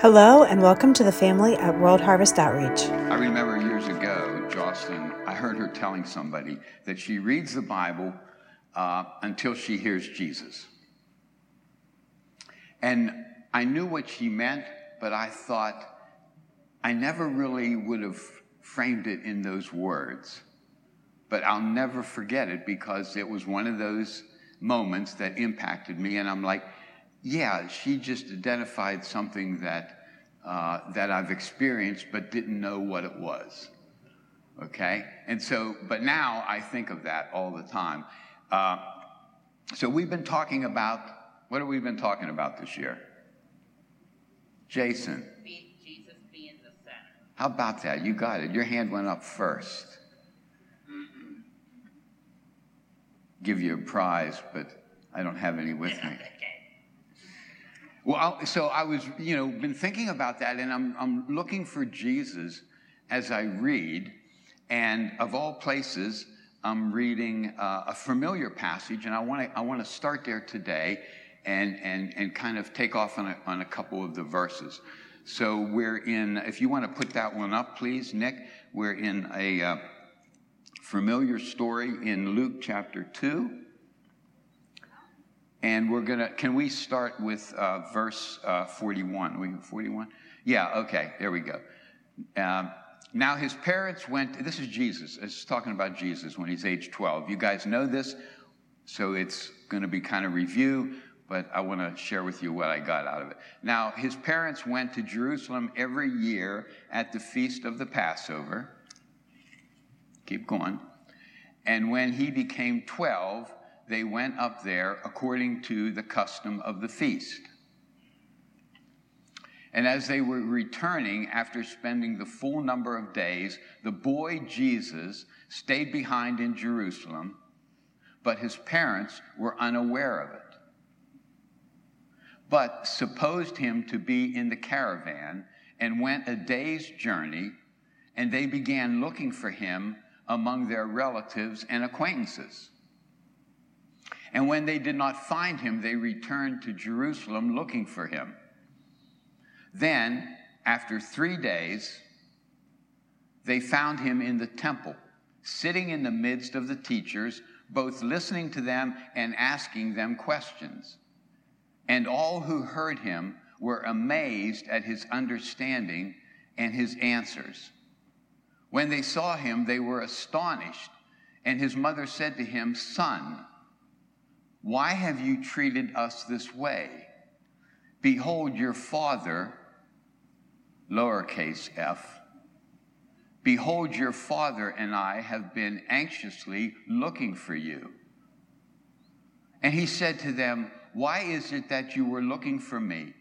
Hello, and welcome to the family at World Harvest Outreach. I remember years ago, Jocelyn, I heard her telling somebody that she reads the Bible uh, until she hears Jesus. And I knew what she meant, but I thought I never really would have framed it in those words. But I'll never forget it because it was one of those moments that impacted me. And I'm like, yeah, she just identified something that, uh, that I've experienced but didn't know what it was. Okay? And so, but now I think of that all the time. Uh, so we've been talking about, what have we been talking about this year? Jason. Jesus being the center. How about that? You got it. Your hand went up first. Give you a prize, but I don't have any with me. Well, so I was, you know, been thinking about that, and I'm, I'm looking for Jesus as I read, and of all places, I'm reading uh, a familiar passage, and I want to I want to start there today, and and and kind of take off on a, on a couple of the verses. So we're in. If you want to put that one up, please, Nick. We're in a uh, familiar story in Luke chapter two. And we're going to, can we start with uh, verse uh, 41? We 41? Yeah, okay, there we go. Um, now his parents went, this is Jesus, it's talking about Jesus when he's age 12. You guys know this, so it's going to be kind of review, but I want to share with you what I got out of it. Now his parents went to Jerusalem every year at the feast of the Passover. Keep going. And when he became 12, they went up there according to the custom of the feast. And as they were returning after spending the full number of days, the boy Jesus stayed behind in Jerusalem, but his parents were unaware of it. But supposed him to be in the caravan and went a day's journey, and they began looking for him among their relatives and acquaintances. And when they did not find him, they returned to Jerusalem looking for him. Then, after three days, they found him in the temple, sitting in the midst of the teachers, both listening to them and asking them questions. And all who heard him were amazed at his understanding and his answers. When they saw him, they were astonished. And his mother said to him, Son, why have you treated us this way? Behold, your father, lowercase f, behold, your father and I have been anxiously looking for you. And he said to them, Why is it that you were looking for me?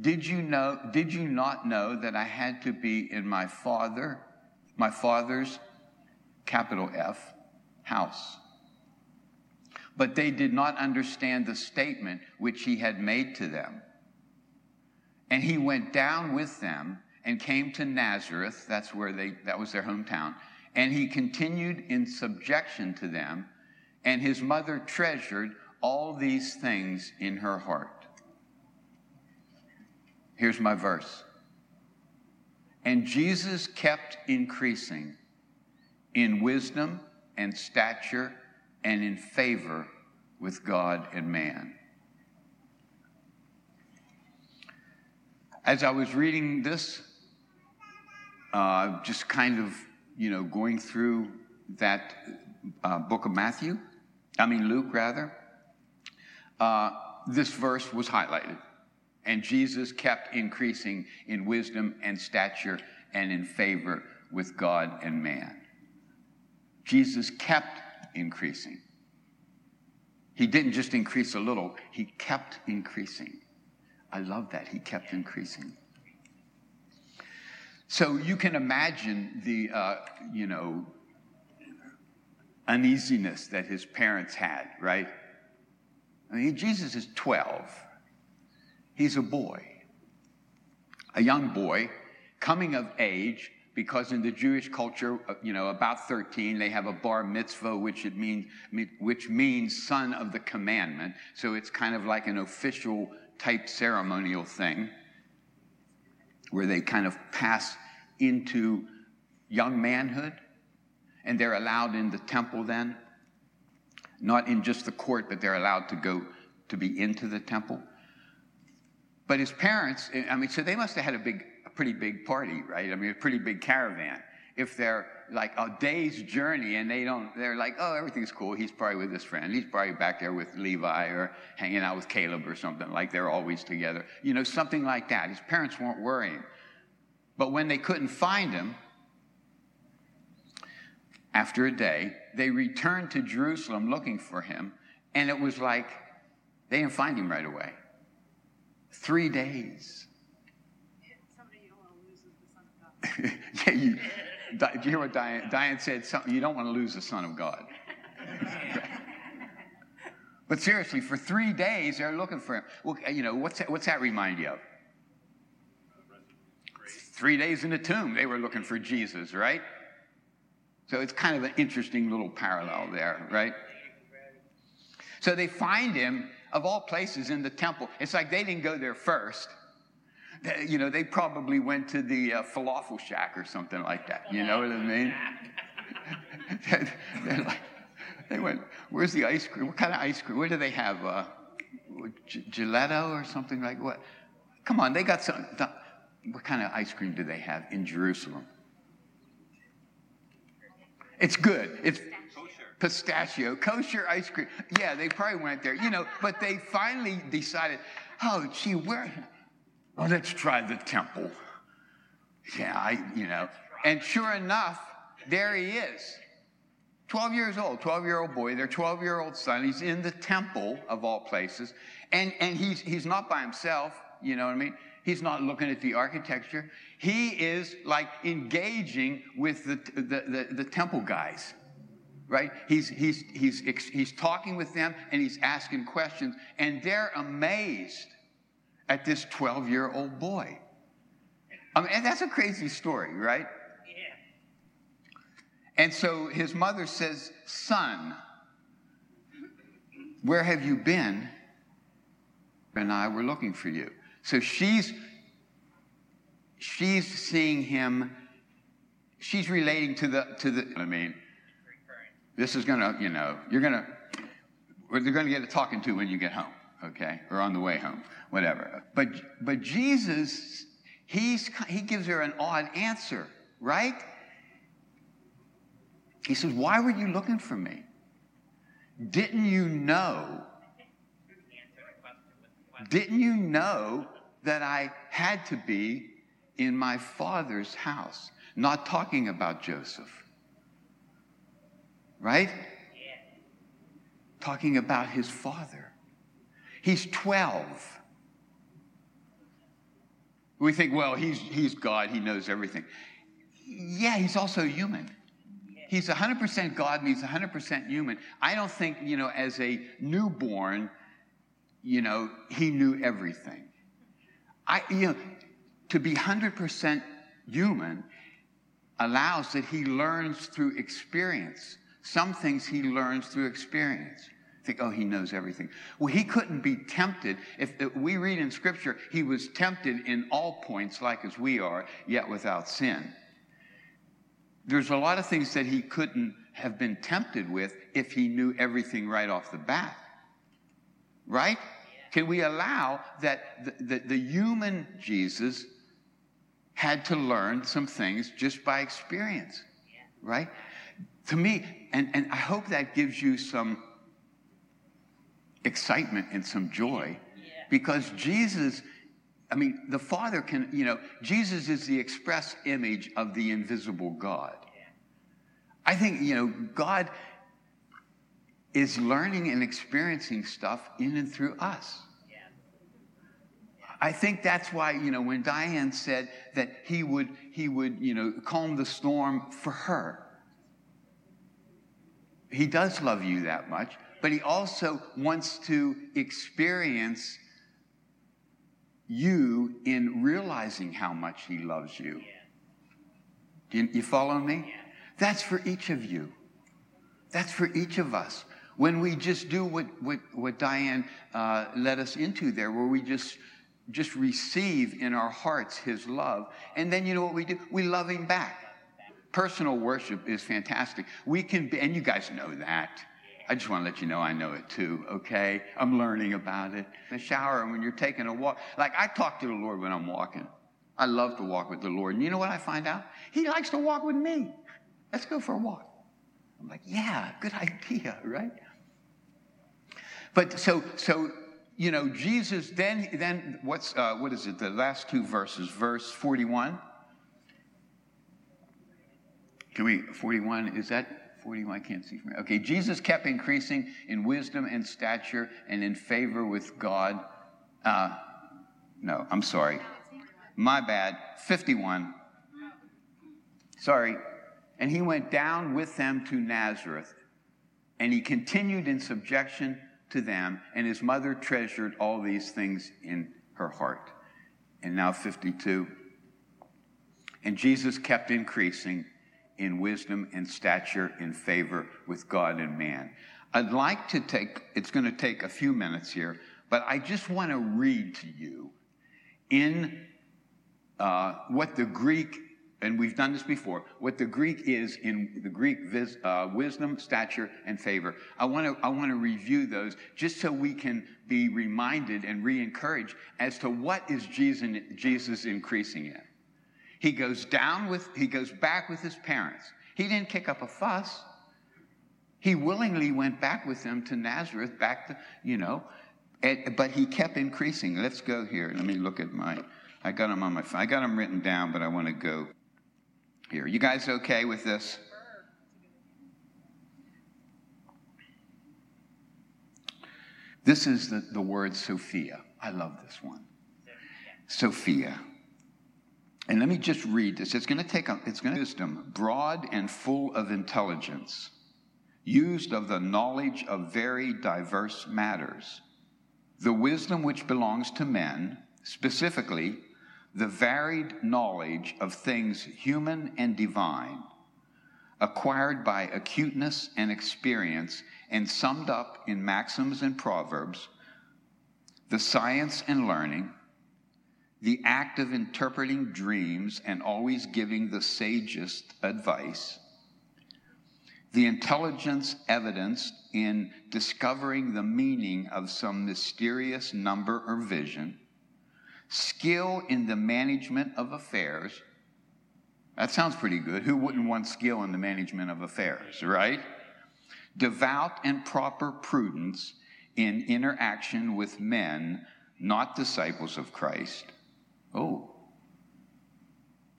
Did you know, did you not know that I had to be in my father, my father's capital F house? But they did not understand the statement which he had made to them. And he went down with them and came to Nazareth, that's where they that was their hometown, and he continued in subjection to them, and his mother treasured all these things in her heart. Here's my verse. And Jesus kept increasing in wisdom and stature and in favor with God and man. As I was reading this, uh, just kind of, you know, going through that uh, book of Matthew, I mean, Luke, rather, uh, this verse was highlighted. And Jesus kept increasing in wisdom and stature and in favor with God and man. Jesus kept increasing. He didn't just increase a little, he kept increasing. I love that. He kept increasing. So you can imagine the, uh, you know, uneasiness that his parents had, right? I mean, Jesus is 12. He's a boy, a young boy coming of age because in the Jewish culture, uh, you know, about 13, they have a bar mitzvah, which it means, which means son of the commandment. So it's kind of like an official type ceremonial thing. where they kind of pass into young manhood and they're allowed in the temple then. Not in just the court, but they're allowed to go to be into the temple. But his parents, I mean, so they must have had a big, pretty big party, right? I mean, a pretty big caravan. If they're like a day's journey and they don't, they're like, oh, everything's cool. He's probably with his friend. He's probably back there with Levi or hanging out with Caleb or something, like they're always together. You know, something like that. His parents weren't worrying. But when they couldn't find him, after a day, they returned to Jerusalem looking for him, and it was like they didn't find him right away. Three days. Yeah, you, do you hear what Diane, Diane said? Something, you don't want to lose the Son of God. but seriously, for three days, they're looking for him. Well, you know, what's that, what's that remind you of? Three days in the tomb, they were looking for Jesus, right? So it's kind of an interesting little parallel there, right? So they find him, of all places, in the temple. It's like they didn't go there first. You know, they probably went to the uh, falafel shack or something like that. You know what I mean? like, they went, where's the ice cream? What kind of ice cream? What do they have? Uh, G- gelato or something like what? Come on, they got some. What kind of ice cream do they have in Jerusalem? It's good. It's pistachio, kosher ice cream. Yeah, they probably went there, you know, but they finally decided, oh, gee, where? Oh, let's try the temple. Yeah, I, you know. And sure enough, there he is. 12 years old, 12 year old boy, their 12 year old son. He's in the temple of all places. And, and he's, he's not by himself, you know what I mean? He's not looking at the architecture. He is like engaging with the, the, the, the temple guys, right? He's, he's, he's, he's talking with them and he's asking questions, and they're amazed at this 12 year old boy. I mean, and that's a crazy story, right? Yeah. And so his mother says, Son, where have you been? And I were looking for you. So she's she's seeing him she's relating to the to the i mean this is gonna you know you're gonna they're gonna get a talking to when you get home okay or on the way home whatever but but jesus he's he gives her an odd answer right he says why were you looking for me didn't you know didn't you know that I had to be in my father's house? Not talking about Joseph. Right? Talking about his father. He's 12. We think, well, he's, he's God, he knows everything. Yeah, he's also human. He's 100% God and he's 100% human. I don't think, you know, as a newborn, you know, he knew everything. I, you know, to be 100% human allows that he learns through experience. Some things he learns through experience. Think, oh, he knows everything. Well, he couldn't be tempted. If, if we read in Scripture, he was tempted in all points, like as we are, yet without sin. There's a lot of things that he couldn't have been tempted with if he knew everything right off the bat. Right? Can we allow that the, the, the, human Jesus had to learn some things just by experience? Right? To me, and, and I hope that gives you some excitement and some joy because Jesus, I mean, the Father can, you know, Jesus is the express image of the invisible God. I think, you know, God is learning and experiencing stuff in and through us. Yeah. I think that's why, you know, when Diane said that he would, he would, you know, calm the storm for her. He does love you that much, but he also wants to experience you in realizing how much he loves you. You, you follow me? That's for each of you. That's for each of us when we just do what, what, what Diane uh, led us into there, where we just just receive in our hearts his love. And then you know what we do? We love him back. Personal worship is fantastic. We can be, and you guys know that. I just want to let you know I know it too, okay? I'm learning about it. In the shower, when you're taking a walk, like I talk to the Lord when I'm walking. I love to walk with the Lord. And you know what I find out? He likes to walk with me. Let's go for a walk. I'm like, yeah, good idea, right? But so, so you know, Jesus then, then what's, uh, what is it, the last two verses, verse 41? Can we, 41, is that 41? I can't see from here. Okay, Jesus kept increasing in wisdom and stature and in favor with God. Uh, no, I'm sorry. My bad. 51. Sorry. And he went down with them to Nazareth, and he continued in subjection to them, and his mother treasured all these things in her heart. And now 52. And Jesus kept increasing in wisdom and stature in favor with God and man. I'd like to take, it's going to take a few minutes here, but I just want to read to you in uh, what the Greek, and we've done this before, what the Greek is in the Greek vis, uh, wisdom, stature, and favor. I want to I want to review those just so we can be reminded and re-encouraged as to what is Jesus, Jesus increasing in. He goes down with, he goes back with his parents. He didn't kick up a fuss. He willingly went back with them to Nazareth, back to, you know, and, but he kept increasing. Let's go here. Let me look at my, I got them on my phone. I got them written down, but I want to go here. You guys okay with this? This is the, the word Sophia. I love this one. Sophia. And let me just read this. It's going to take a, it's going to wisdom, broad and full of intelligence, used of the knowledge of very diverse matters. The wisdom which belongs to men, specifically, the varied knowledge of things human and divine, acquired by acuteness and experience, and summed up in maxims and proverbs, the science and learning the act of interpreting dreams and always giving the sagest advice, the intelligence evidenced in discovering the meaning of some mysterious number or vision, skill in the management of affairs. That sounds pretty good. Who wouldn't want skill in the management of affairs, right? Devout and proper prudence in interaction with men, not disciples of Christ Oh.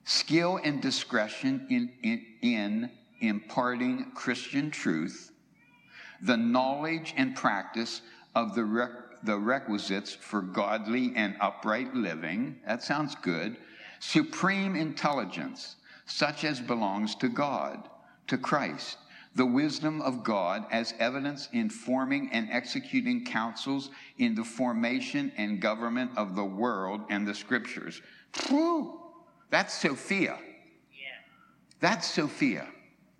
Skill and discretion in, in, in imparting Christian truth, the knowledge and practice of the, the requisites for godly and upright living. That sounds good. Supreme intelligence, such as belongs to God, to Christ the wisdom of God as evidence in forming and executing counsels in the formation and government of the world and the scriptures. Whew, that's Sophia. Yeah. That's Sophia.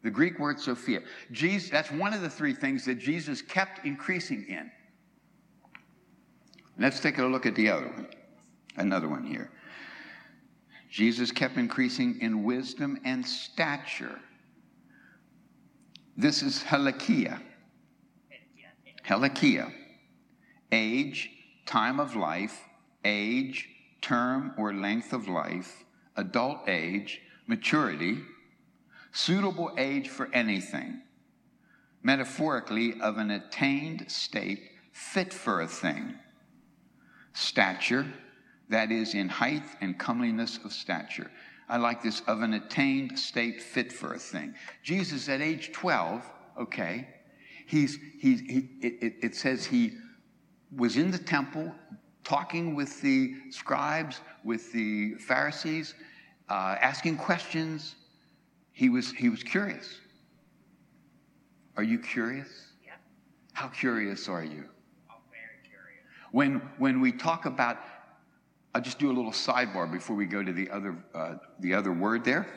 The Greek word Sophia. Jesus, that's one of the three things that Jesus kept increasing in. Let's take a look at the other one. Another one here. Jesus kept increasing in wisdom and stature this is Helikia. Helikia. Age, time of life, age, term or length of life, adult age, maturity, suitable age for anything, metaphorically of an attained state fit for a thing, stature, that is, in height and comeliness of stature. I like this, of an attained state fit for a thing. Jesus at age 12, okay, he's, he's, he, it, it says he was in the temple talking with the scribes, with the Pharisees, uh, asking questions. He was, he was curious. Are you curious? Yeah. How curious are you? I'm very curious. When, when we talk about I'll just do a little sidebar before we go to the other, uh, the other word there.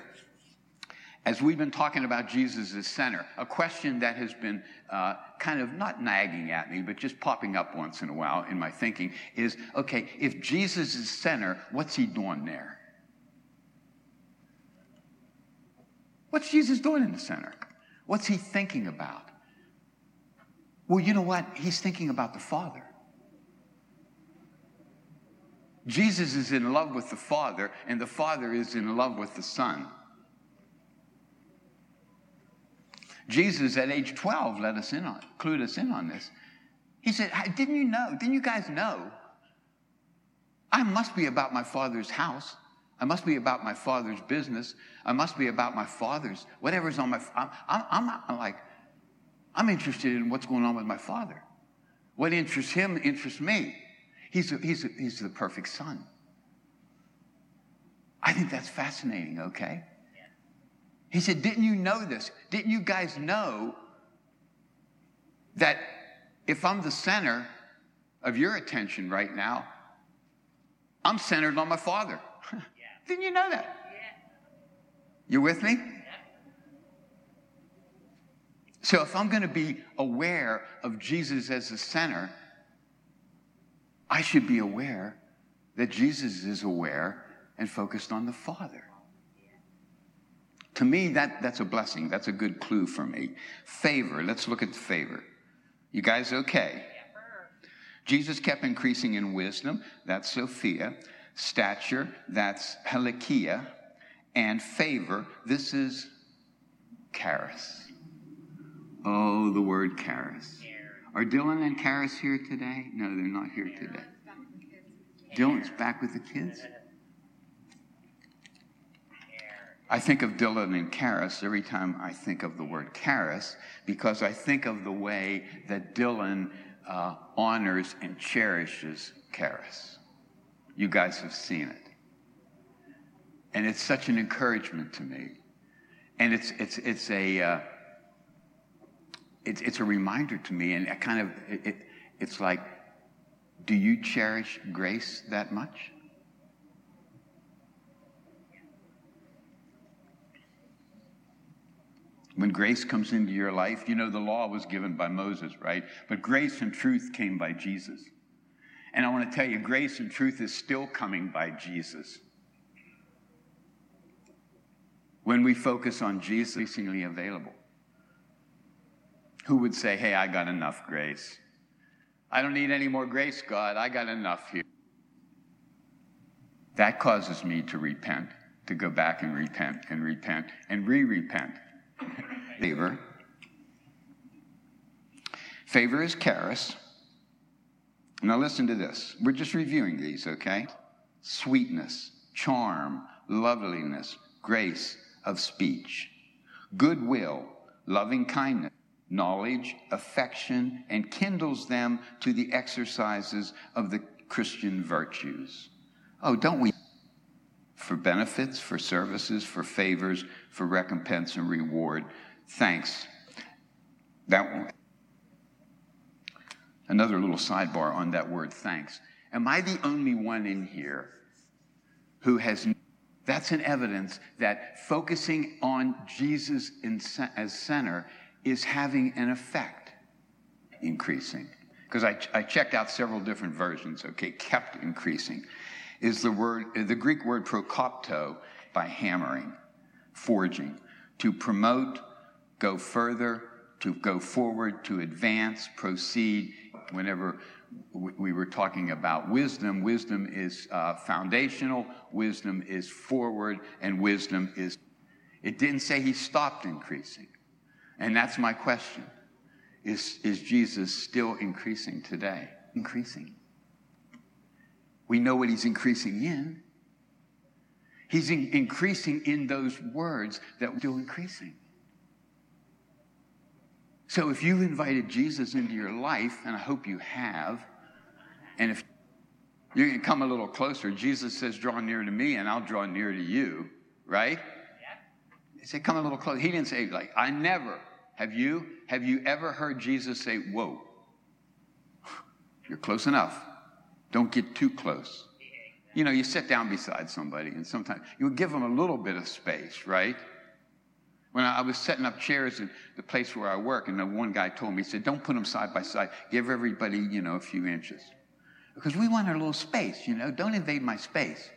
as we've been talking about Jesus as center, a question that has been uh, kind of not nagging at me, but just popping up once in a while in my thinking is okay, if Jesus is center, what's he doing there? What's Jesus doing in the center? What's he thinking about? Well, you know what? He's thinking about the Father. Jesus is in love with the Father, and the Father is in love with the Son. Jesus, at age 12, let us in on, clued us in on this. He said, Didn't you know? Didn't you guys know? I must be about my father's house. I must be about my father's business. I must be about my father's, whatever's on my, I'm, I'm, I'm like, I'm interested in what's going on with my father. What interests him interests me. He's, he's, he's the perfect son. I think that's fascinating, okay? He said, Didn't you know this? Didn't you guys know that if I'm the center of your attention right now, I'm centered on my Father? Yeah. Didn't you know that? Yeah. You with me? So if I'm going to be aware of Jesus as the center, I should be aware that Jesus is aware and focused on the Father. To me, that, that's a blessing. That's a good clue for me. Favor. Let's look at favor. You guys okay? Jesus kept increasing in wisdom. That's Sophia. Stature. That's Helikia. And favor. This is charis. Oh, the word charis. Are Dylan and Karis here today? No, they're not here today. Dylan's back with the kids? I think of Dylan and Karis every time I think of the word charis because I think of the way that Dylan uh, honors and cherishes Karis. You guys have seen it. And it's such an encouragement to me. And it's, it's, it's, a, uh, it's, it's a reminder to me, and it kind of, it, it's like, do you cherish grace that much? When grace comes into your life, you know the law was given by Moses, right? But grace and truth came by Jesus. And I want to tell you, grace and truth is still coming by Jesus. When we focus on Jesus, increasingly available. Who would say, hey, I got enough grace? I don't need any more grace, God. I got enough here. That causes me to repent, to go back and repent and repent and re repent favor. Favor is charis. Now listen to this. We're just reviewing these, okay? Sweetness, charm, loveliness, grace of speech, goodwill, loving kindness, knowledge, affection, and kindles them to the exercises of the Christian virtues. Oh, don't we? For benefits, for services, for favors, for recompense and reward. Thanks. That one. Another little sidebar on that word thanks. Am I the only one in here who has that's an evidence that focusing on Jesus in, as center is having an effect, increasing. Because I, I checked out several different versions, okay, kept increasing. Is the word, the Greek word prokopto by hammering, forging, to promote, go further, to go forward, to advance, proceed. Whenever we were talking about wisdom, wisdom is uh, foundational, wisdom is forward, and wisdom is. It didn't say he stopped increasing. And that's my question. Is, is Jesus still increasing today? Increasing. We know what he's increasing in. He's in, increasing in those words that we're still increasing. So if you've invited Jesus into your life, and I hope you have, and if you can come a little closer, Jesus says, Draw near to me, and I'll draw near to you, right? Yeah. He said, Come a little closer. He didn't say, like, I never. Have you? Have you ever heard Jesus say, Whoa, you're close enough. Don't get too close. You know, you sit down beside somebody, and sometimes you give them a little bit of space, right? When I was setting up chairs in the place where I work, and the one guy told me, he said, don't put them side by side. Give everybody, you know, a few inches. Because we want our little space, you know. Don't invade my space,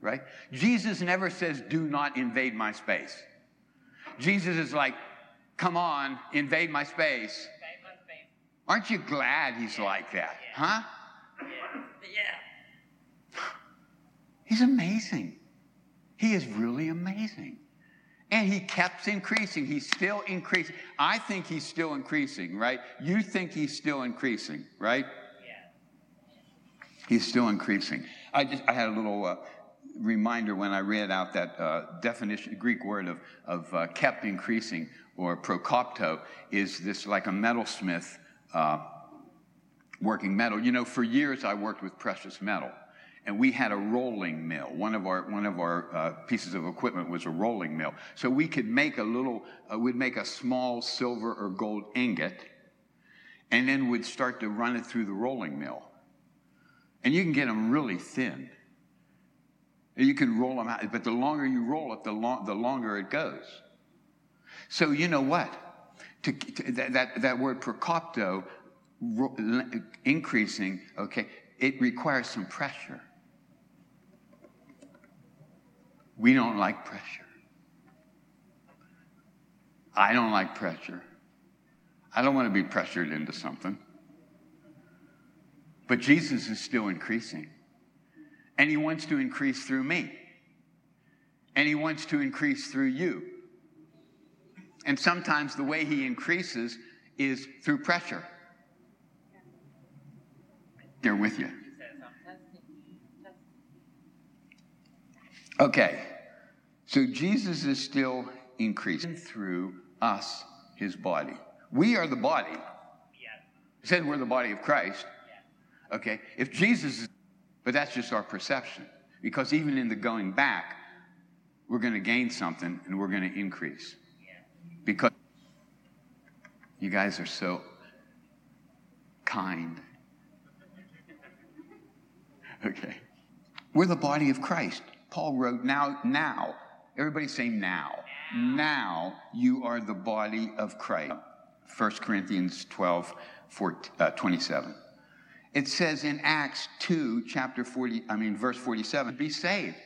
right? Jesus never says, do not invade my space. Jesus is like, come on, invade my space. Invade my space. Aren't you glad he's like that? Huh? Yeah. Yeah. He's amazing. He is really amazing. And he kept increasing. He's still increasing. I think he's still increasing, right? You think he's still increasing, right? Yeah. He's still increasing. I just I had a little uh, reminder when I read out that uh, definition, Greek word of of uh, kept increasing or prokopto is this like a metalsmith uh, working metal. You know, for years I worked with precious metal, and we had a rolling mill. One of our one of our uh, pieces of equipment was a rolling mill, so we could make a little. Uh, we'd make a small silver or gold ingot, and then we'd start to run it through the rolling mill, and you can get them really thin. You can roll them out, but the longer you roll it, the, long, the longer it goes. So you know what? To, to- that, that, that word prokopto, ro- increasing, okay, it requires some pressure. We don't like pressure. I don't like pressure. I don't want to be pressured into something. But Jesus is still increasing. And he wants to increase through me. And he wants to increase through you. And sometimes the way he increases is through pressure. They're with you. He says, I'm testing you. Testing Okay. So Jesus is still increasing through us, his body. We are the body. He said we're the body of Christ. Okay. If Jesus is, but that's just our perception. Because even in the going back, we're going to gain something and we're going to increase. Because you guys are so kind. Okay. We're the body of Christ. Paul wrote, now, now, everybody say now. Now you are the body of Christ. 1 Corinthians 12, 14, uh, 27. It says in Acts 2, chapter 40, I mean, verse 47, be saved.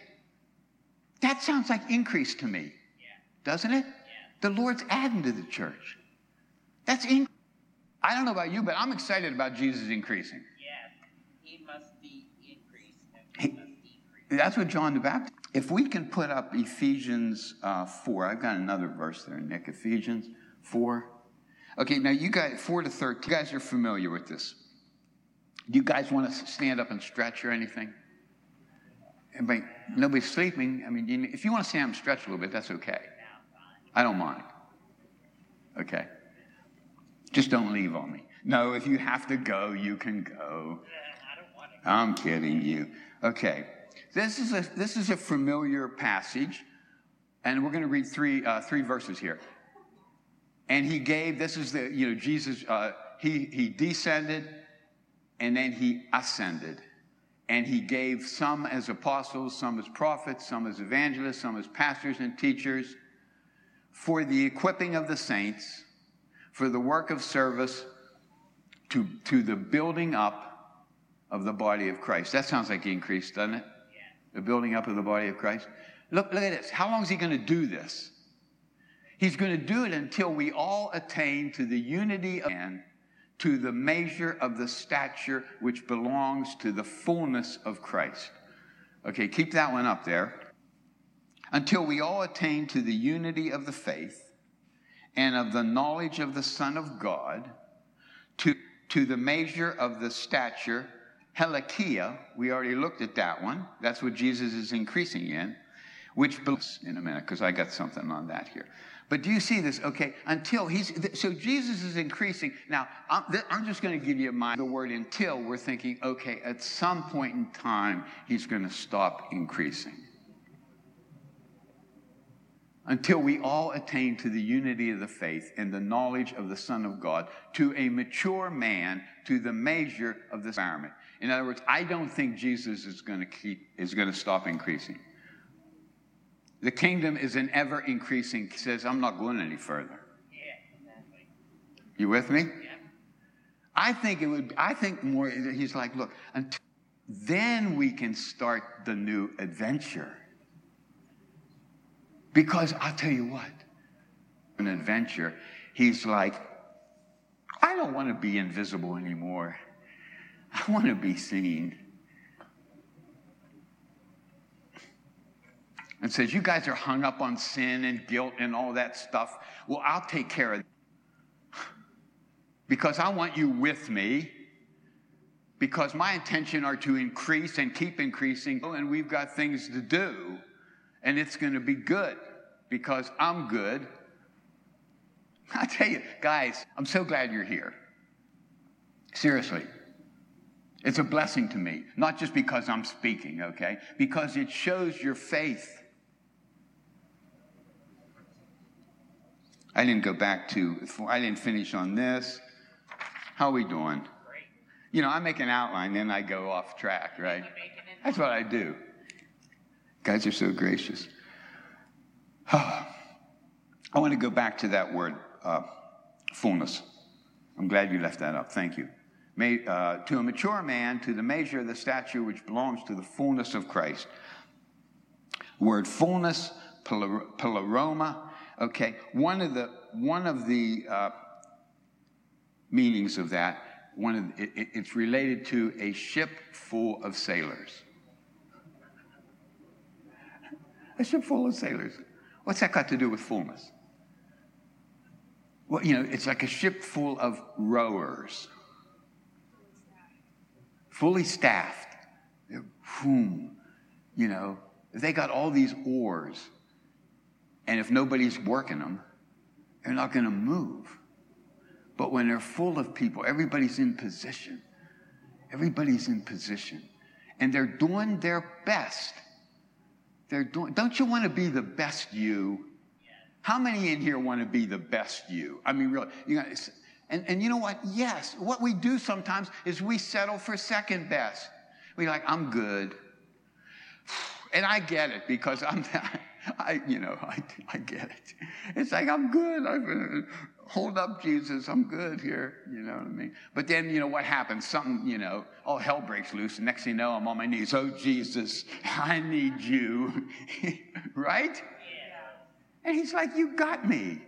That sounds like increase to me, Yeah. doesn't it? Yeah. The Lord's adding to the church. That's in. I don't know about you, but I'm excited about Jesus increasing. Yes. He must be increased and He- must decrease. That's what John the Baptist. If we can put up Ephesians uh, 4, I've got another verse there, Nick. Ephesians 4. Okay, now you guys, 4 to 13, you guys are familiar with this. Do you guys want to stand up and stretch or anything? Nobody's sleeping. I mean, if you want to stand up and stretch a little bit, that's okay. I don't mind. Okay. Just don't leave on me. No, if you have to go, you can go. I'm kidding you. Okay. This is a, this is a familiar passage, and we're going to read three, uh, three verses here. And he gave, this is the, you know, Jesus, uh, he, he descended and then he ascended. And he gave some as apostles, some as prophets, some as evangelists, some as pastors and teachers for the equipping of the saints, for the work of service, to, to the building up of the body of Christ. That sounds like increase, doesn't it? Yeah. The building up of the body of Christ. Look, look at this. How long is he going to do this? He's going to do it until we all attain to the unity of man, to the measure of the stature which belongs to the fullness of Christ. Okay, keep that one up there. Until we all attain to the unity of the faith and of the knowledge of the Son of God, to, to the measure of the stature, helikia, we already looked at that one. That's what Jesus is increasing in, which belongs in a minute, because I got something on that here. But do you see this? Okay, until he's, so Jesus is increasing. Now, I'm, I'm just going to give you my, the word until. We're thinking, okay, at some point in time, he's going to stop increasing until we all attain to the unity of the faith and the knowledge of the Son of God, to a mature man, to the measure of the environment. In other words, I don't think Jesus is going to keep is going to stop increasing. The kingdom is an ever increasing. He says, I'm not going any further. You with me? I think it would, I think more, he's like, look, until, then we can start the new adventure. Because I'll tell you what, an adventure, he's like, I don't want to be invisible anymore. I want to be seen. And says, You guys are hung up on sin and guilt and all that stuff. Well, I'll take care of it. Because I want you with me. Because my intention are to increase and keep increasing. Oh, and we've got things to do. And it's going to be good. Because I'm good. I tell you, guys, I'm so glad you're here. Seriously. It's a blessing to me, not just because I'm speaking, okay? Because it shows your faith. I didn't go back to, I didn't finish on this. How are we doing? Great. You know, I make an outline, then I go off track, right? You're making it. That's what I do. Guys are so gracious. I want to go back to that word, uh, fullness. I'm glad you left that up. Thank you. May, uh, to a mature man, to the measure of the stature which belongs to the fullness of Christ. Word fullness, pleroma. Okay, one of the one of the uh, meanings of that, one of it, it's related to a ship full of sailors. A ship full of sailors. What's that got to do with fullness? Well, you know, it's like a ship full of rowers, fully staffed. Whom, you know, they got all these oars, and if nobody's working them, they're not going to move. But when they're full of people, everybody's in position. Everybody's in position, and they're doing their best. They're doing. Don't you want to be the best you? How many in here want to be the best you? I mean, really, you know, and, and you know what? Yes, what we do sometimes is we settle for second best. We like, I'm good. And I get it because I'm, I, you know, I, I get it. It's like, I'm good. I hold up, Jesus. I'm good here. You know what I mean? But then, you know, what happens? Something, you know, all hell breaks loose. And next thing you know, I'm on my knees. Oh, Jesus, I need you. right? Yeah. And he's like, You got me.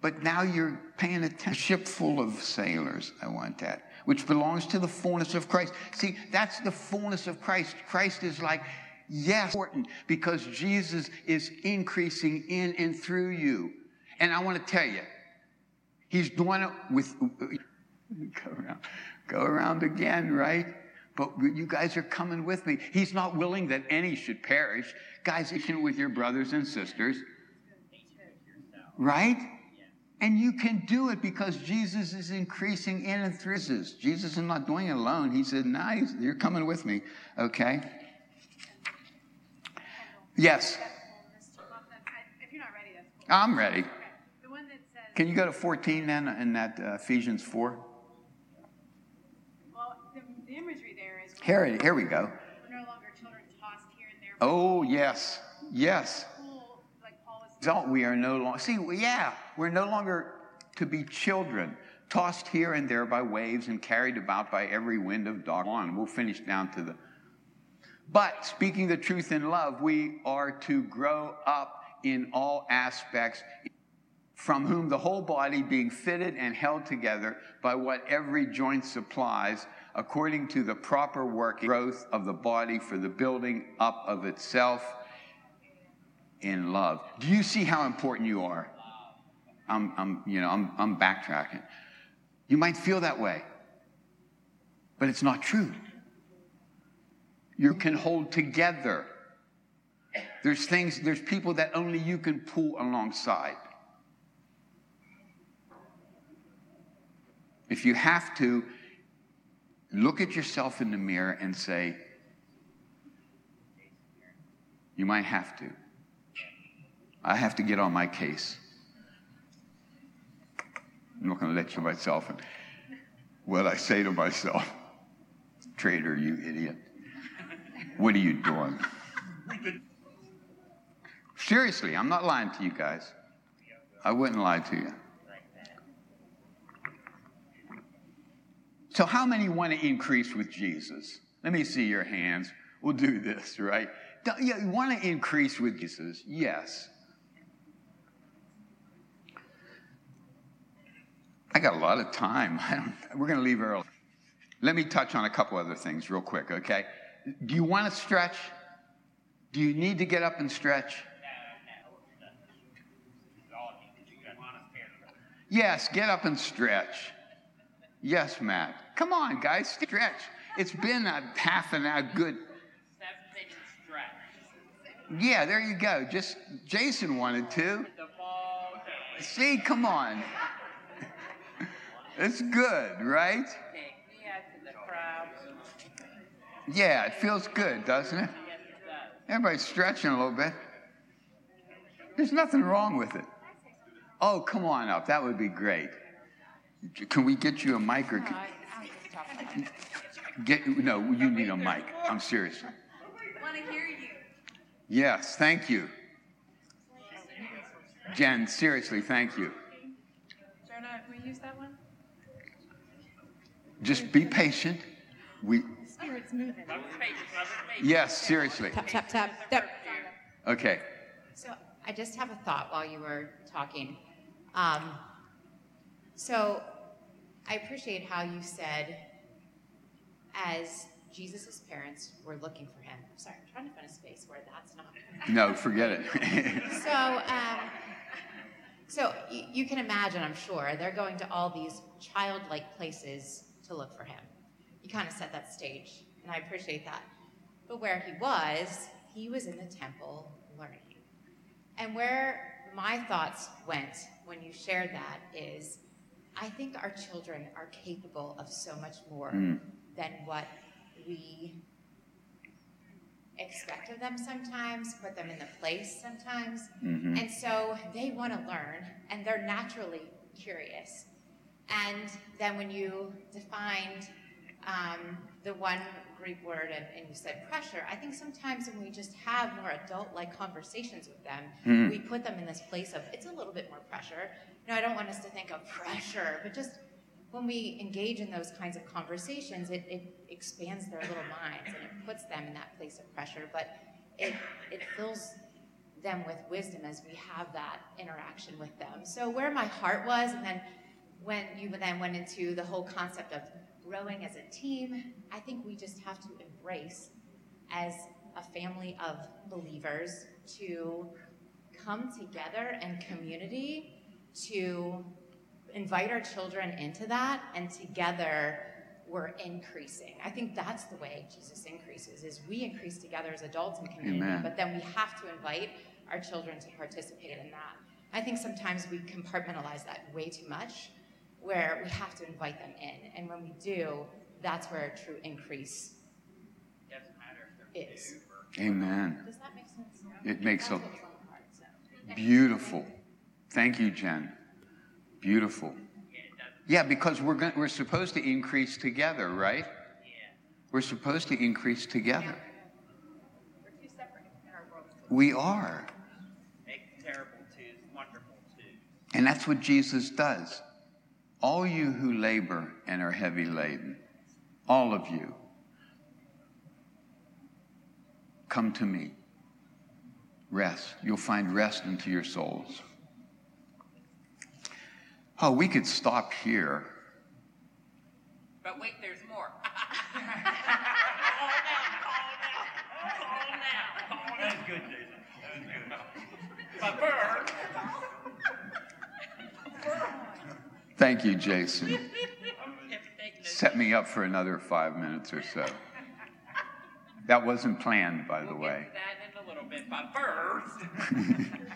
But now you're paying attention. A ship full of sailors, I want that, which belongs to the fullness of Christ. See, that's the fullness of Christ. Christ is like, yes, important because Jesus is increasing in and through you. And I want to tell you, he's doing it with, go around, go around again, right? But you guys are coming with me. He's not willing that any should perish. Guys, you with your brothers and sisters right? And you can do it because Jesus is increasing in and through us. Jesus is not doing it alone. He said, "Nice, you're coming with me." Okay. Yes. If you're not ready, that's cool. I'm ready. The one that says, Can you go to 14 then in that uh, Ephesians 4? well, the, the imagery there is Here, here we go. we're no longer children tossed here and there. Oh, yes. Yes. Cool, like Don't we are no longer, see, yeah, we're no longer to be children, tossed here and there by waves and carried about by every wind of doctrine. We'll finish down to the. But speaking the truth in love, we are to grow up in all aspects, from whom the whole body being fitted and held together by what every joint supplies, according to the proper working growth of the body for the building up of itself in love. Do you see how important you are? I'm, I'm you know, I'm, I'm backtracking. You might feel that way, but it's not true. You can hold together. There's things, there's people that only you can pull alongside. If you have to, look at yourself in the mirror and say, you might have to. I have to get on my case. I'm not going to let you myself. And what I say to myself, Trader, you idiot. What are you doing? Seriously, I'm not lying to you guys. I wouldn't lie to you. So, how many want to increase with Jesus? Let me see your hands. We'll do this, right? Don't, you want to increase with Jesus? Yes. I got a lot of time. we're going to leave early. Let me touch on a couple other things real quick, okay? Do you want to stretch? Do you need to get up and stretch? Yes, get up and stretch. Yes, Matt. Come on, guys, stretch. It's been a half an hour good. Yeah, there you go. Just Jason wanted to. See, come on. It's good, right? Take me out to the crowd. Yeah, it feels good, doesn't it? Yes, it does. Everybody's stretching a little bit. There's nothing wrong with it. Oh, come on up. That would be great. Can we get you a mic or get no, you need a mic. I'm serious. Want to hear you. Yes, thank you. Jen, seriously, thank you. Jonah, can we use that one? Just be patient. We Spirit's moving. Love is patient, love is patient. yes, seriously. Tap, tap, tap. Yep. Okay. So I just have a thought while you were talking. Um, so I appreciate how you said, as Jesus' parents were looking for him. Sorry, I'm trying to find a space where that's not. No, forget it. So, um, so you, you can imagine, I'm sure, they're going to all these childlike places to look for him. You kind of set that stage, and I appreciate that. But where he was, he was in the temple learning. And where my thoughts went when you shared that is I think our children are capable of so much more Mm. than what we expect of them sometimes, put them in the place sometimes. Mhm. And so they want to learn and they're naturally curious. And then when you defined um, the one Greek word and, and you said pressure, I think sometimes when we just have more adult like conversations with them, Mhm. we put them in this place of it's a little bit more pressure. No, I don't want us to think of pressure, but just when we engage in those kinds of conversations, it, it expands their little minds and it puts them in that place of pressure, but it, it fills them with wisdom as we have that interaction with them. So where my heart was, and then when you then went into the whole concept of growing as a team, I think we just have to embrace as a family of believers to come together in community to invite our children into that and together we're increasing i think that's the way jesus increases is we increase together as adults in community Amen. but then we have to invite our children to participate in that i think sometimes we compartmentalize that way too much where we have to invite them in and when we do that's where a true increase Doesn't matter if they're is Amen. does that make sense It makes a That's what's on the heart, so. beautiful. Thank you, Jen. Beautiful. Yeah, it doesn't. Yeah, because we're going, we're supposed to increase together, right? Yeah. We're supposed to increase together. We're too separate in our world. We are. Make terrible twos wonderful twos. And that's what Jesus does. All you who labor and are heavy laden, all of you, come to me. Rest. You'll find rest into your souls. Oh, we could stop here. But wait, there's more. That was good, Jason. That was good. But first, Thank you, Jason. if you take this, Set me up for another five minutes or so. That wasn't planned, by the we'll way. that in a little bit. But first,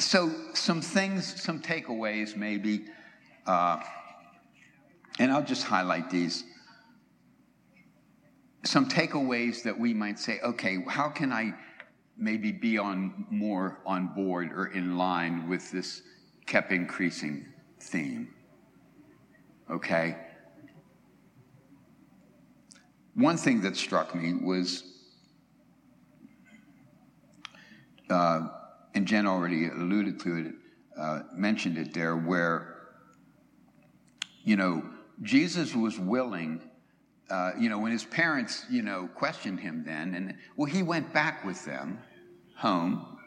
So, some things, some takeaways, maybe, uh, and I'll just highlight these. Some takeaways that we might say, okay, how can I maybe be on more on board or in line with this kept increasing theme? Okay. one thing that struck me was, uh, and Jen already alluded to it, uh, mentioned it there, where, you know, Jesus was willing, uh, you know, when his parents, you know, questioned him then, and well, he went back with them home,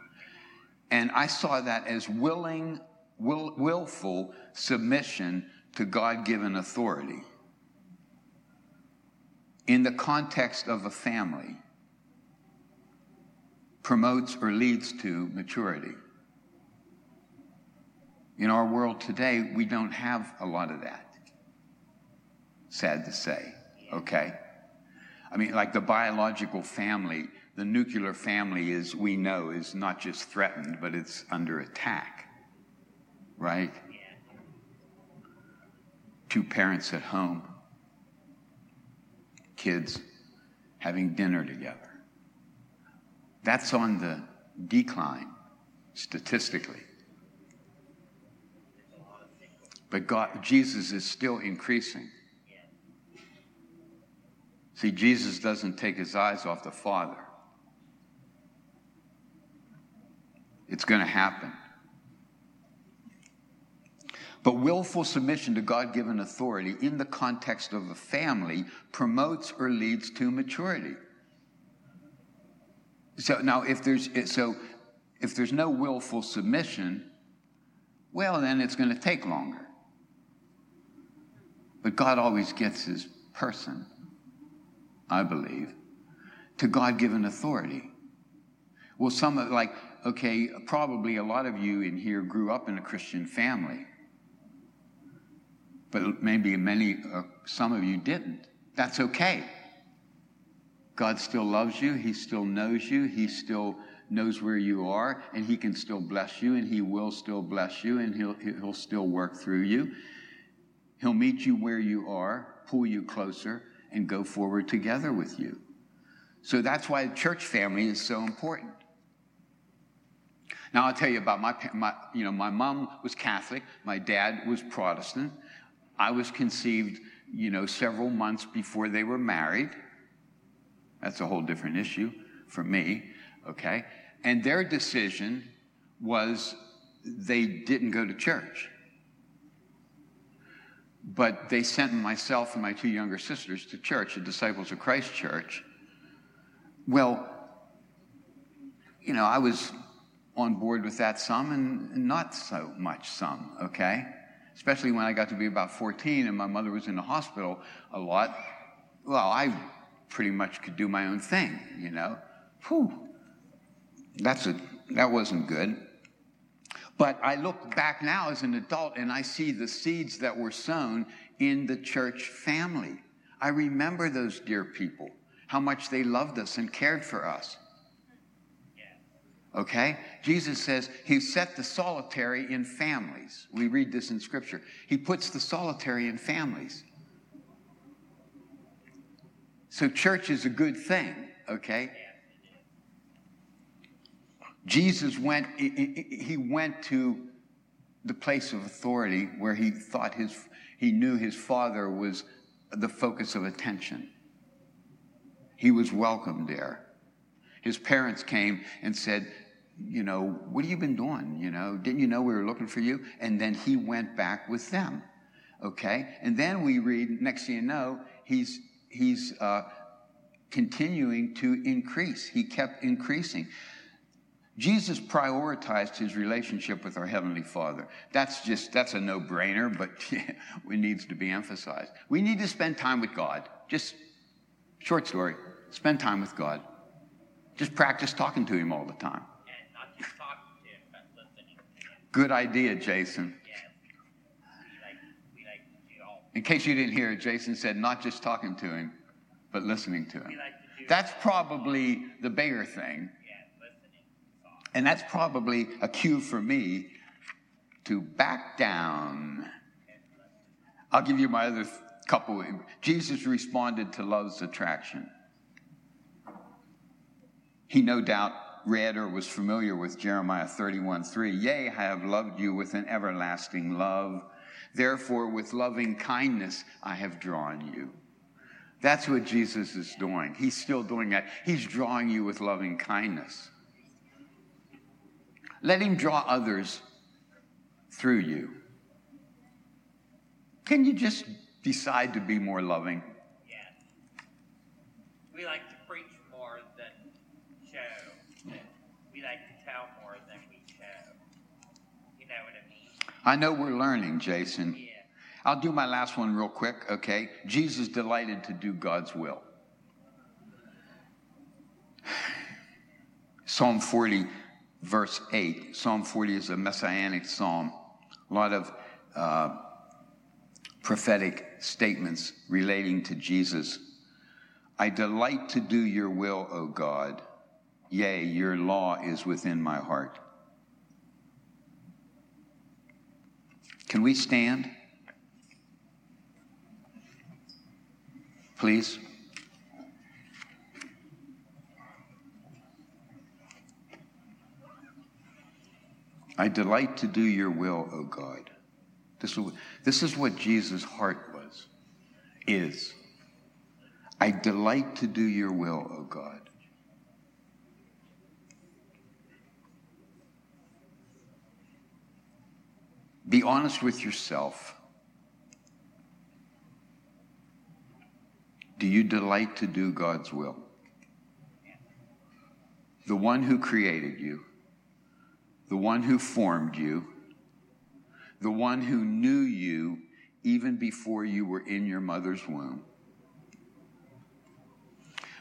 and I saw that as willing, will, willful submission to God given authority in the context of a family promotes or leads to maturity. In our world today, we don't have a lot of that. Sad to say, okay? I mean, like the biological family, the nuclear family is, we know, is not just threatened, but it's under attack, right? Two parents at home, kids having dinner together. That's on the decline statistically. But God, Jesus is still increasing. See, Jesus doesn't take his eyes off the Father. It's going to happen. But willful submission to God given authority in the context of a family promotes or leads to maturity. So now, if there's so, if there's no willful submission, well, then it's going to take longer. But God always gets His person, I believe, to God-given authority. Well, some of like okay, probably a lot of you in here grew up in a Christian family, but maybe many, uh, some of you didn't. That's okay. God still loves you. He still knows you. He still knows where you are, and He can still bless you, and He will still bless you, and He'll, he'll still work through you. He'll meet you where you are, pull you closer, and go forward together with you. So that's why church family is so important. Now I'll tell you about my, my you know, my mom was Catholic, my dad was Protestant. I was conceived, you know, several months before they were married. That's a whole different issue for me, okay? And their decision was they didn't go to church. But they sent myself and my two younger sisters to church, the Disciples of Christ Church. Well, you know, I was on board with that some and not so much some, okay? Especially when I got to be about 14 and my mother was in the hospital a lot. Well, I pretty much could do my own thing, you know? Whew. That's a, that wasn't good. But I look back now as an adult and I see the seeds that were sown in the church family. I remember those dear people, how much they loved us and cared for us. Okay? Jesus says he set the solitary in families. We read this in scripture. He puts the solitary in families. So church is a good thing, okay? Jesus went he went to the place of authority where he thought his he knew his father was the focus of attention. He was welcome there. His parents came and said, you know, what have you been doing? You know, didn't you know we were looking for you? And then he went back with them. Okay? And then we read, next thing you know, he's, he's uh, continuing to increase. He kept increasing. Jesus prioritized his relationship with our Heavenly Father. That's just, that's a no brainer, but it needs to be emphasized. We need to spend time with God. Just short story spend time with God. Just practice talking to Him all the time. Good idea, Jason. In case you didn't hear it, Jason said not just talking to him, but listening to him. That's probably the bigger thing. And that's probably a cue for me to back down. I'll give you my other couple. Jesus responded to love's attraction. He no doubt read or was familiar with Jeremiah 31 3. Yea, I have loved you with an everlasting love. Therefore, with loving kindness, I have drawn you. That's what Jesus is doing. He's still doing that. He's drawing you with loving kindness. Let him draw others through you. Can you just decide to be more loving? Yes. We like to preach more than show. We like to tell more than we show. You know what I mean? I know we're learning, Jason. Yeah. I'll do my last one real quick, okay? Jesus delighted to do God's will. Psalm 40, verse 8. Psalm 40 is a messianic psalm. A lot of uh, prophetic statements relating to Jesus. I delight to do your will, O God. Yea, your law is within my heart. Can we stand? Please. I delight to do your will, O God. This is, this is what Jesus' heart was, is. I delight to do your will, O God. Be honest with yourself. Do you delight to do God's will? The one who created you, the one who formed you, the one who knew you even before you were in your mother's womb,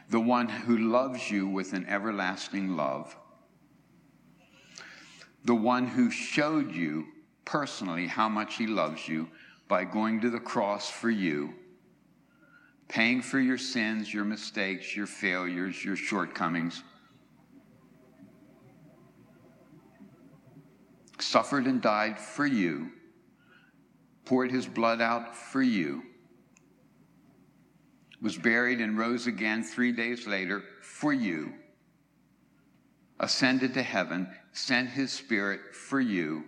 the one who loves you with an everlasting love, the one who showed you personally how much he loves you by going to the cross for you, paying for your sins, your mistakes, your failures, your shortcomings. Suffered and died for you, poured his blood out for you, was buried and rose again three days later for you, ascended to heaven, sent his spirit for you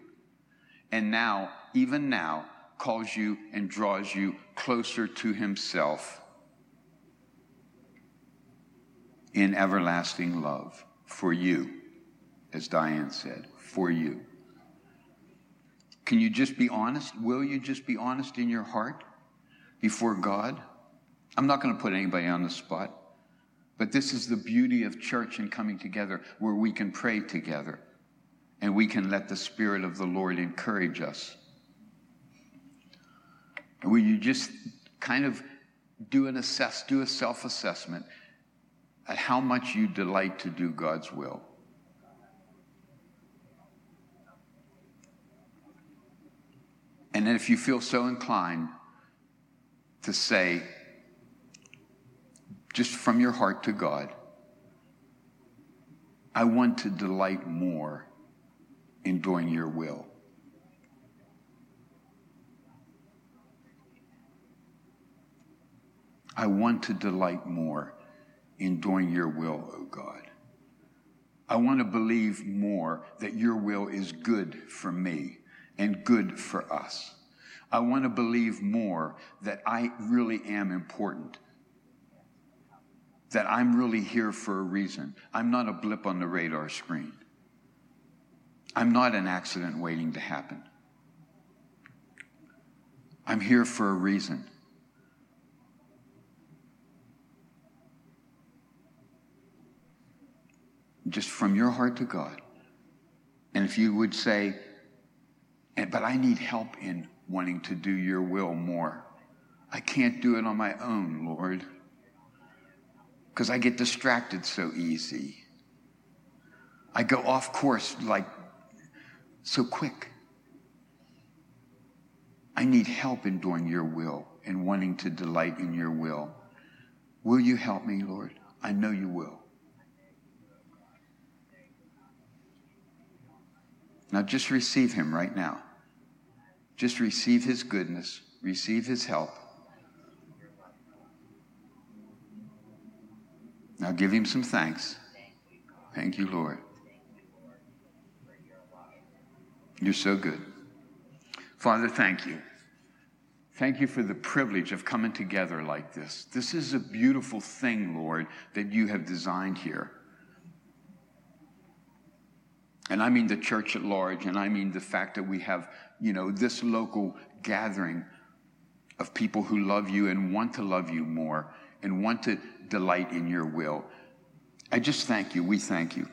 and now, even now, calls you and draws you closer to himself in everlasting love for you, as Diane said, for you. Can you just be honest? Will you just be honest in your heart before God? I'm not going to put anybody on the spot, but this is the beauty of church and coming together where we can pray together and we can let the Spirit of the Lord encourage us. Will you just kind of do an assess, do a self-assessment at how much you delight to do God's will? And then if you feel so inclined to say, just from your heart to God, I want to delight more in doing your will. I want to delight more in doing your will, O oh God. I want to believe more that your will is good for me and good for us. I want to believe more that I really am important, that I'm really here for a reason. I'm not a blip on the radar screen. I'm not an accident waiting to happen. I'm here for a reason. Just from your heart to God. And if you would say, but I need help in wanting to do your will more. I can't do it on my own, Lord, because I get distracted so easy. I go off course like so quick. I need help in doing your will and wanting to delight in your will. Will you help me, Lord? I know you will. Now just receive him right now. Just receive his goodness, receive his help. Now give him some thanks. Thank you, Lord. You're so good. Father, thank you Thank you for the privilege of coming together like this. This is a beautiful thing, Lord, that you have designed here. And I mean the church at large, and I mean the fact that we have, you know, this local gathering of people who love you and want to love you more and want to delight in your will. I just thank you. We thank you.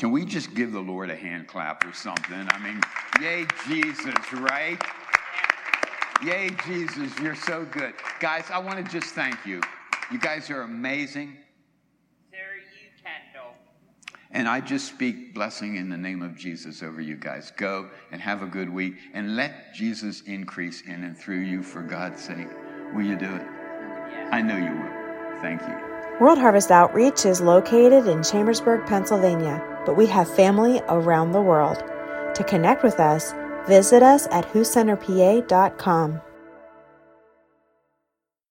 Can we just give the Lord a hand clap or something? I mean, yay, Jesus, right? Yay, Jesus, you're so good. Guys, I want to just thank you. You guys are amazing. Sir, you Kendal. And I just speak blessing in the name of Jesus over you guys. Go and have a good week and let Jesus increase in and through you for God's sake. Will you do it? I know you will. Thank you. World Harvest Outreach is located in Chambersburg, Pennsylvania, but we have family around the world. To connect with us, visit us at whocenterpa.com.